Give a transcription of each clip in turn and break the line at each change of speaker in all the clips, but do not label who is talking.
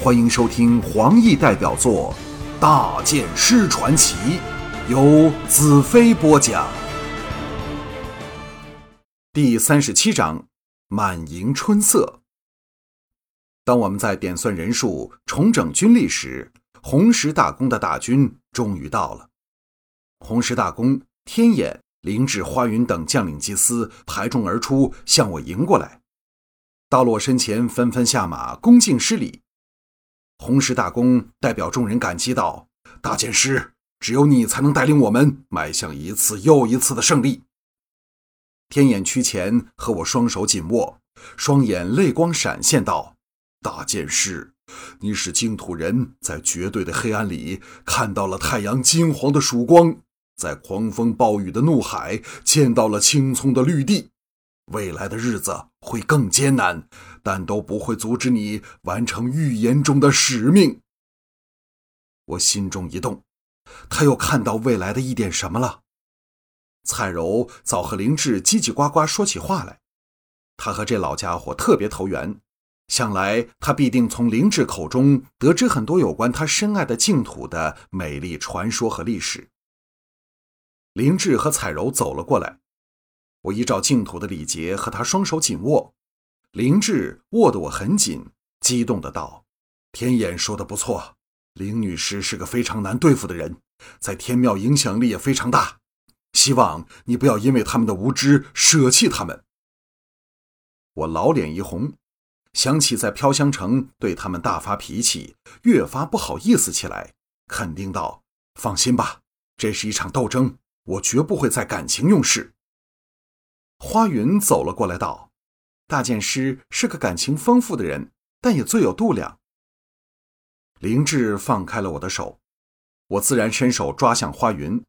欢迎收听黄奕代表作《大剑师传奇》，由子飞播讲。第三十七章：满盈春色。当我们在点算人数、重整军力时，红石大公的大军终于到了。红石大公，天眼、灵智、花云等将领祭司排众而出，向我迎过来。到了我身前，纷纷下马，恭敬施礼。红石大公代表众人感激道：“大剑师，只有你才能带领我们迈向一次又一次的胜利。”天眼屈前和我双手紧握，双眼泪光闪现道：“大剑师，你使净土人在绝对的黑暗里看到了太阳金黄的曙光，在狂风暴雨的怒海见到了青葱的绿地。”未来的日子会更艰难，但都不会阻止你完成预言中的使命。我心中一动，他又看到未来的一点什么了？蔡柔早和灵智叽叽呱呱说起话来，他和这老家伙特别投缘，想来他必定从灵智口中得知很多有关他深爱的净土的美丽传说和历史。灵智和彩柔走了过来。我依照净土的礼节和他双手紧握，灵智握得我很紧，激动的道：“天眼说的不错，林女士是个非常难对付的人，在天庙影响力也非常大。希望你不要因为他们的无知舍弃他们。”我老脸一红，想起在飘香城对他们大发脾气，越发不好意思起来，肯定道：“放心吧，这是一场斗争，我绝不会在感情用事。”花云走了过来，道：“大剑师是个感情丰富的人，但也最有度量。”灵智放开了我的手，我自然伸手抓向花云。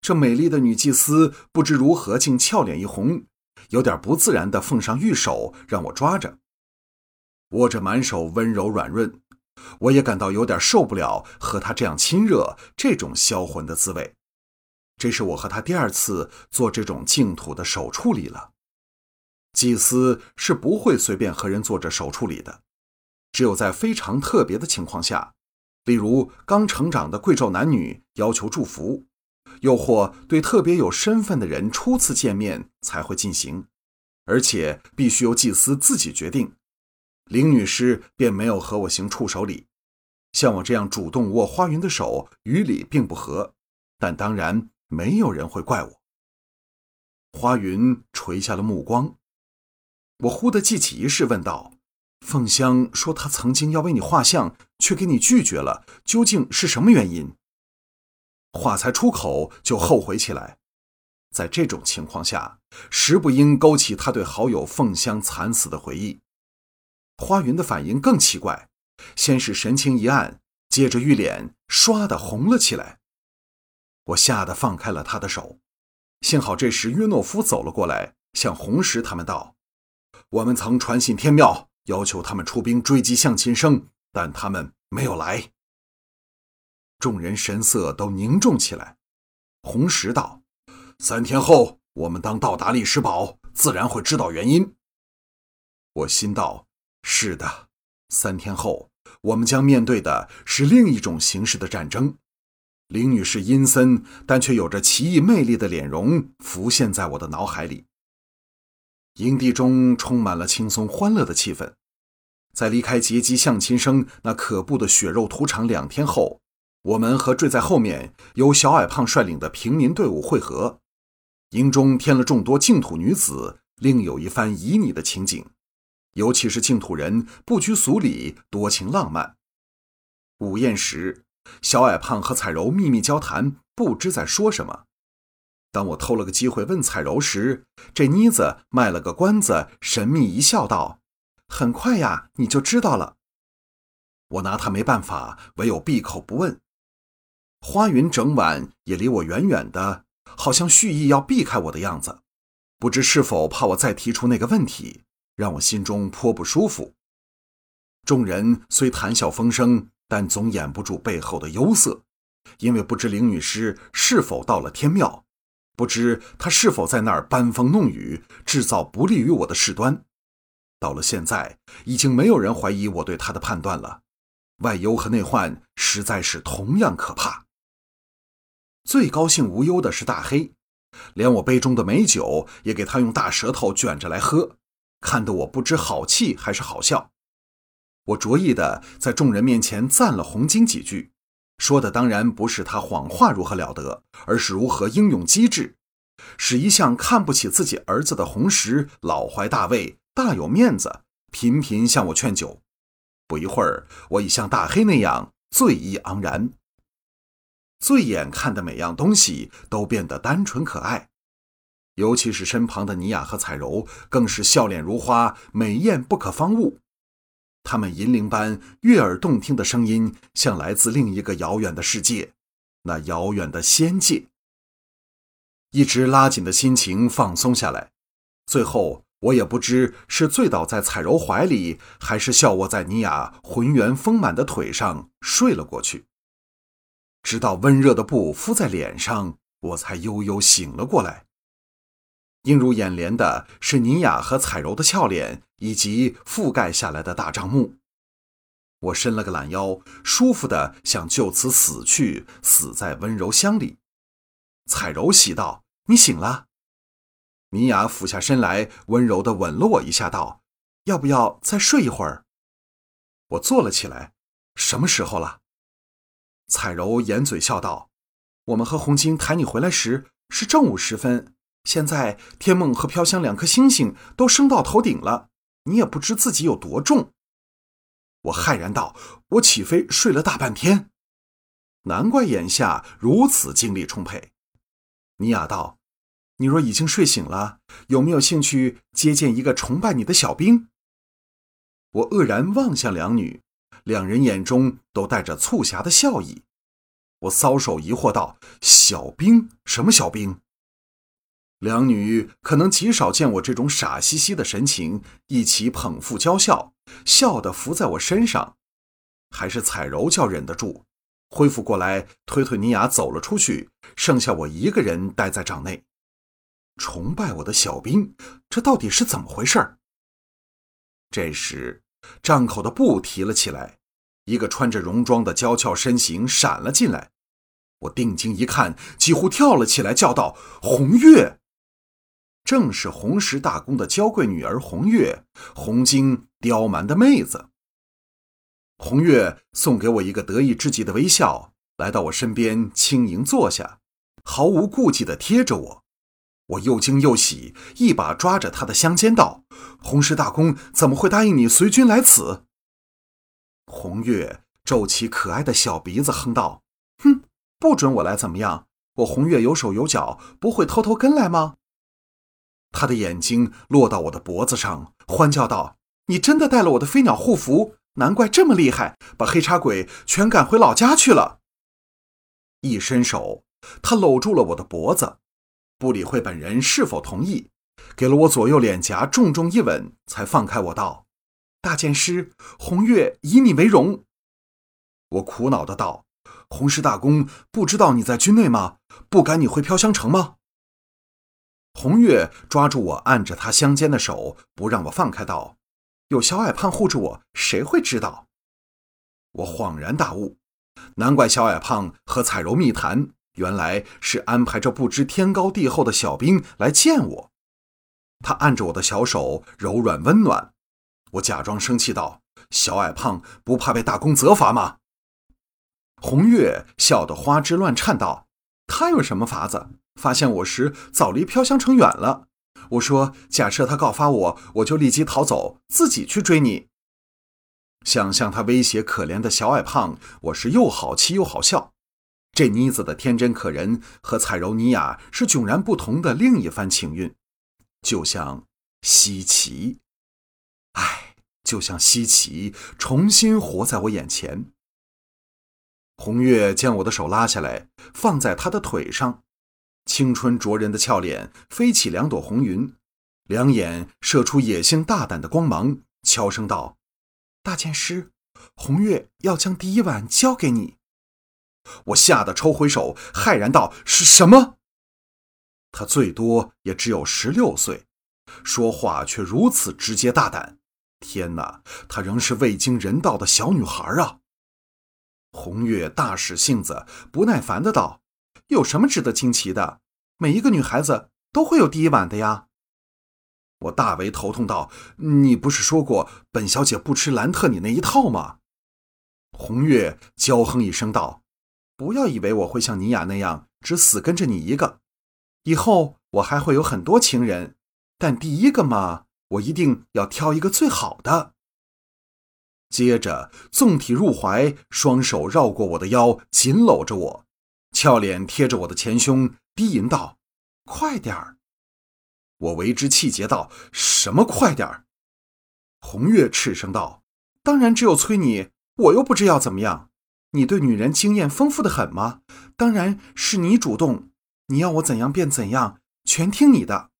这美丽的女祭司不知如何，竟俏脸一红，有点不自然的奉上玉手让我抓着，握着满手温柔软润，我也感到有点受不了和她这样亲热，这种销魂的滋味。这是我和他第二次做这种净土的手处理了。祭司是不会随便和人做这手处理的，只有在非常特别的情况下，例如刚成长的贵胄男女要求祝福，又或对特别有身份的人初次见面才会进行，而且必须由祭司自己决定。林女士便没有和我行触手礼，像我这样主动握花云的手，与礼并不合，但当然。没有人会怪我。花云垂下了目光，我忽地记起一事，问道：“凤香说她曾经要为你画像，却给你拒绝了，究竟是什么原因？”话才出口，就后悔起来。在这种情况下，实不应勾起他对好友凤香惨死的回忆。花云的反应更奇怪，先是神情一暗，接着玉脸唰的红了起来。我吓得放开了他的手，幸好这时约诺夫走了过来，向红石他们道：“我们曾传信天庙，要求他们出兵追击向琴生，但他们没有来。”众人神色都凝重起来。红石道：“三天后，我们当到达历史堡，自然会知道原因。”我心道：“是的，三天后，我们将面对的是另一种形式的战争。”林女士阴森但却有着奇异魅力的脸容浮现在我的脑海里。营地中充满了轻松欢乐的气氛。在离开劫机向琴生那可怖的血肉屠场两天后，我们和坠在后面由小矮胖率领的平民队伍会合。营中添了众多净土女子，另有一番旖旎的情景。尤其是净土人不拘俗礼，多情浪漫。午宴时。小矮胖和彩柔秘密交谈，不知在说什么。当我偷了个机会问彩柔时，这妮子卖了个关子，神秘一笑，道：“很快呀，你就知道了。”我拿他没办法，唯有闭口不问。花云整晚也离我远远的，好像蓄意要避开我的样子，不知是否怕我再提出那个问题，让我心中颇不舒服。众人虽谈笑风生。但总掩不住背后的忧色，因为不知林女士是否到了天庙，不知她是否在那儿搬风弄雨，制造不利于我的事端。到了现在，已经没有人怀疑我对她的判断了，外忧和内患实在是同样可怕。最高兴无忧的是大黑，连我杯中的美酒也给他用大舌头卷着来喝，看得我不知好气还是好笑。我着意的在众人面前赞了红巾几句，说的当然不是他谎话如何了得，而是如何英勇机智，使一向看不起自己儿子的红石老怀大慰，大有面子，频频向我劝酒。不一会儿，我已像大黑那样醉意盎然。醉眼看的每样东西都变得单纯可爱，尤其是身旁的尼雅和彩柔，更是笑脸如花，美艳不可方物。他们银铃般悦耳动听的声音，像来自另一个遥远的世界，那遥远的仙界。一直拉紧的心情放松下来，最后我也不知是醉倒在彩柔怀里，还是笑卧在尼雅浑圆丰满的腿上睡了过去。直到温热的布敷在脸上，我才悠悠醒了过来。映入眼帘的是尼雅和彩柔的俏脸，以及覆盖下来的大帐幕。我伸了个懒腰，舒服的想就此死去，死在温柔乡里。彩柔喜道：“你醒了。”米雅俯下身来，温柔的吻了我一下，道：“要不要再睡一会儿？”我坐了起来。什么时候了？彩柔掩嘴笑道：“我们和红晶抬你回来时是正午时分，现在天梦和飘香两颗星星都升到头顶了，你也不知自己有多重。”我骇然道：“我岂非睡了大半天？难怪眼下如此精力充沛。”尼亚道：“你若已经睡醒了，有没有兴趣接见一个崇拜你的小兵？”我愕然望向两女。两人眼中都带着促狭的笑意，我搔首疑惑道：“小兵？什么小兵？”两女可能极少见我这种傻兮兮的神情，一起捧腹娇笑，笑得伏在我身上。还是彩柔较忍得住，恢复过来，推推尼雅走了出去，剩下我一个人待在帐内。崇拜我的小兵，这到底是怎么回事？这时，帐口的布提了起来。一个穿着戎装的娇俏身形闪了进来，我定睛一看，几乎跳了起来，叫道：“红月！”正是红石大公的娇贵女儿红月，红晶刁蛮的妹子。红月送给我一个得意至极的微笑，来到我身边，轻盈坐下，毫无顾忌地贴着我。我又惊又喜，一把抓着她的香肩道：“红石大公怎么会答应你随军来此？”红月皱起可爱的小鼻子，哼道：“哼，不准我来怎么样？我红月有手有脚，不会偷偷跟来吗？”他的眼睛落到我的脖子上，欢叫道：“你真的带了我的飞鸟护符？难怪这么厉害，把黑茶鬼全赶回老家去了。”一伸手，他搂住了我的脖子，不理会本人是否同意，给了我左右脸颊重重一吻，才放开我道。大剑师，红月以你为荣。我苦恼的道：“红石大公不知道你在军内吗？不赶你回飘香城吗？”红月抓住我按着他香肩的手，不让我放开，道：“有小矮胖护着我，谁会知道？”我恍然大悟，难怪小矮胖和彩柔密谈，原来是安排着不知天高地厚的小兵来见我。他按着我的小手，柔软温暖。我假装生气道：“小矮胖不怕被大公责罚吗？”红月笑得花枝乱颤道：“他有什么法子？发现我时早离飘香城远了。”我说：“假设他告发我，我就立即逃走，自己去追你。”想象他威胁可怜的小矮胖，我是又好气又好笑。这妮子的天真可人和彩柔尼雅是迥然不同的另一番情韵，就像西奇。唉，就像西奇重新活在我眼前。红月将我的手拉下来，放在他的腿上，青春灼人的俏脸飞起两朵红云，两眼射出野性大胆的光芒，悄声道：“大剑师，红月要将第一碗交给你。”我吓得抽回手，骇然道：“是什么？”他最多也只有十六岁，说话却如此直接大胆。天哪，她仍是未经人道的小女孩啊！红月大使性子，不耐烦的道：“有什么值得惊奇的？每一个女孩子都会有第一晚的呀。”我大为头痛道：“你不是说过本小姐不吃兰特你那一套吗？”红月娇哼一声道：“不要以为我会像尼雅那样只死跟着你一个，以后我还会有很多情人，但第一个嘛，我一定要挑一个最好的。”接着纵体入怀，双手绕过我的腰，紧搂着我，俏脸贴着我的前胸，低吟道：“快点儿！”我为之气结，道：“什么快点儿？”红月斥声道：“当然只有催你，我又不知要怎么样。你对女人经验丰富的很吗？当然是你主动，你要我怎样便怎样，全听你的。”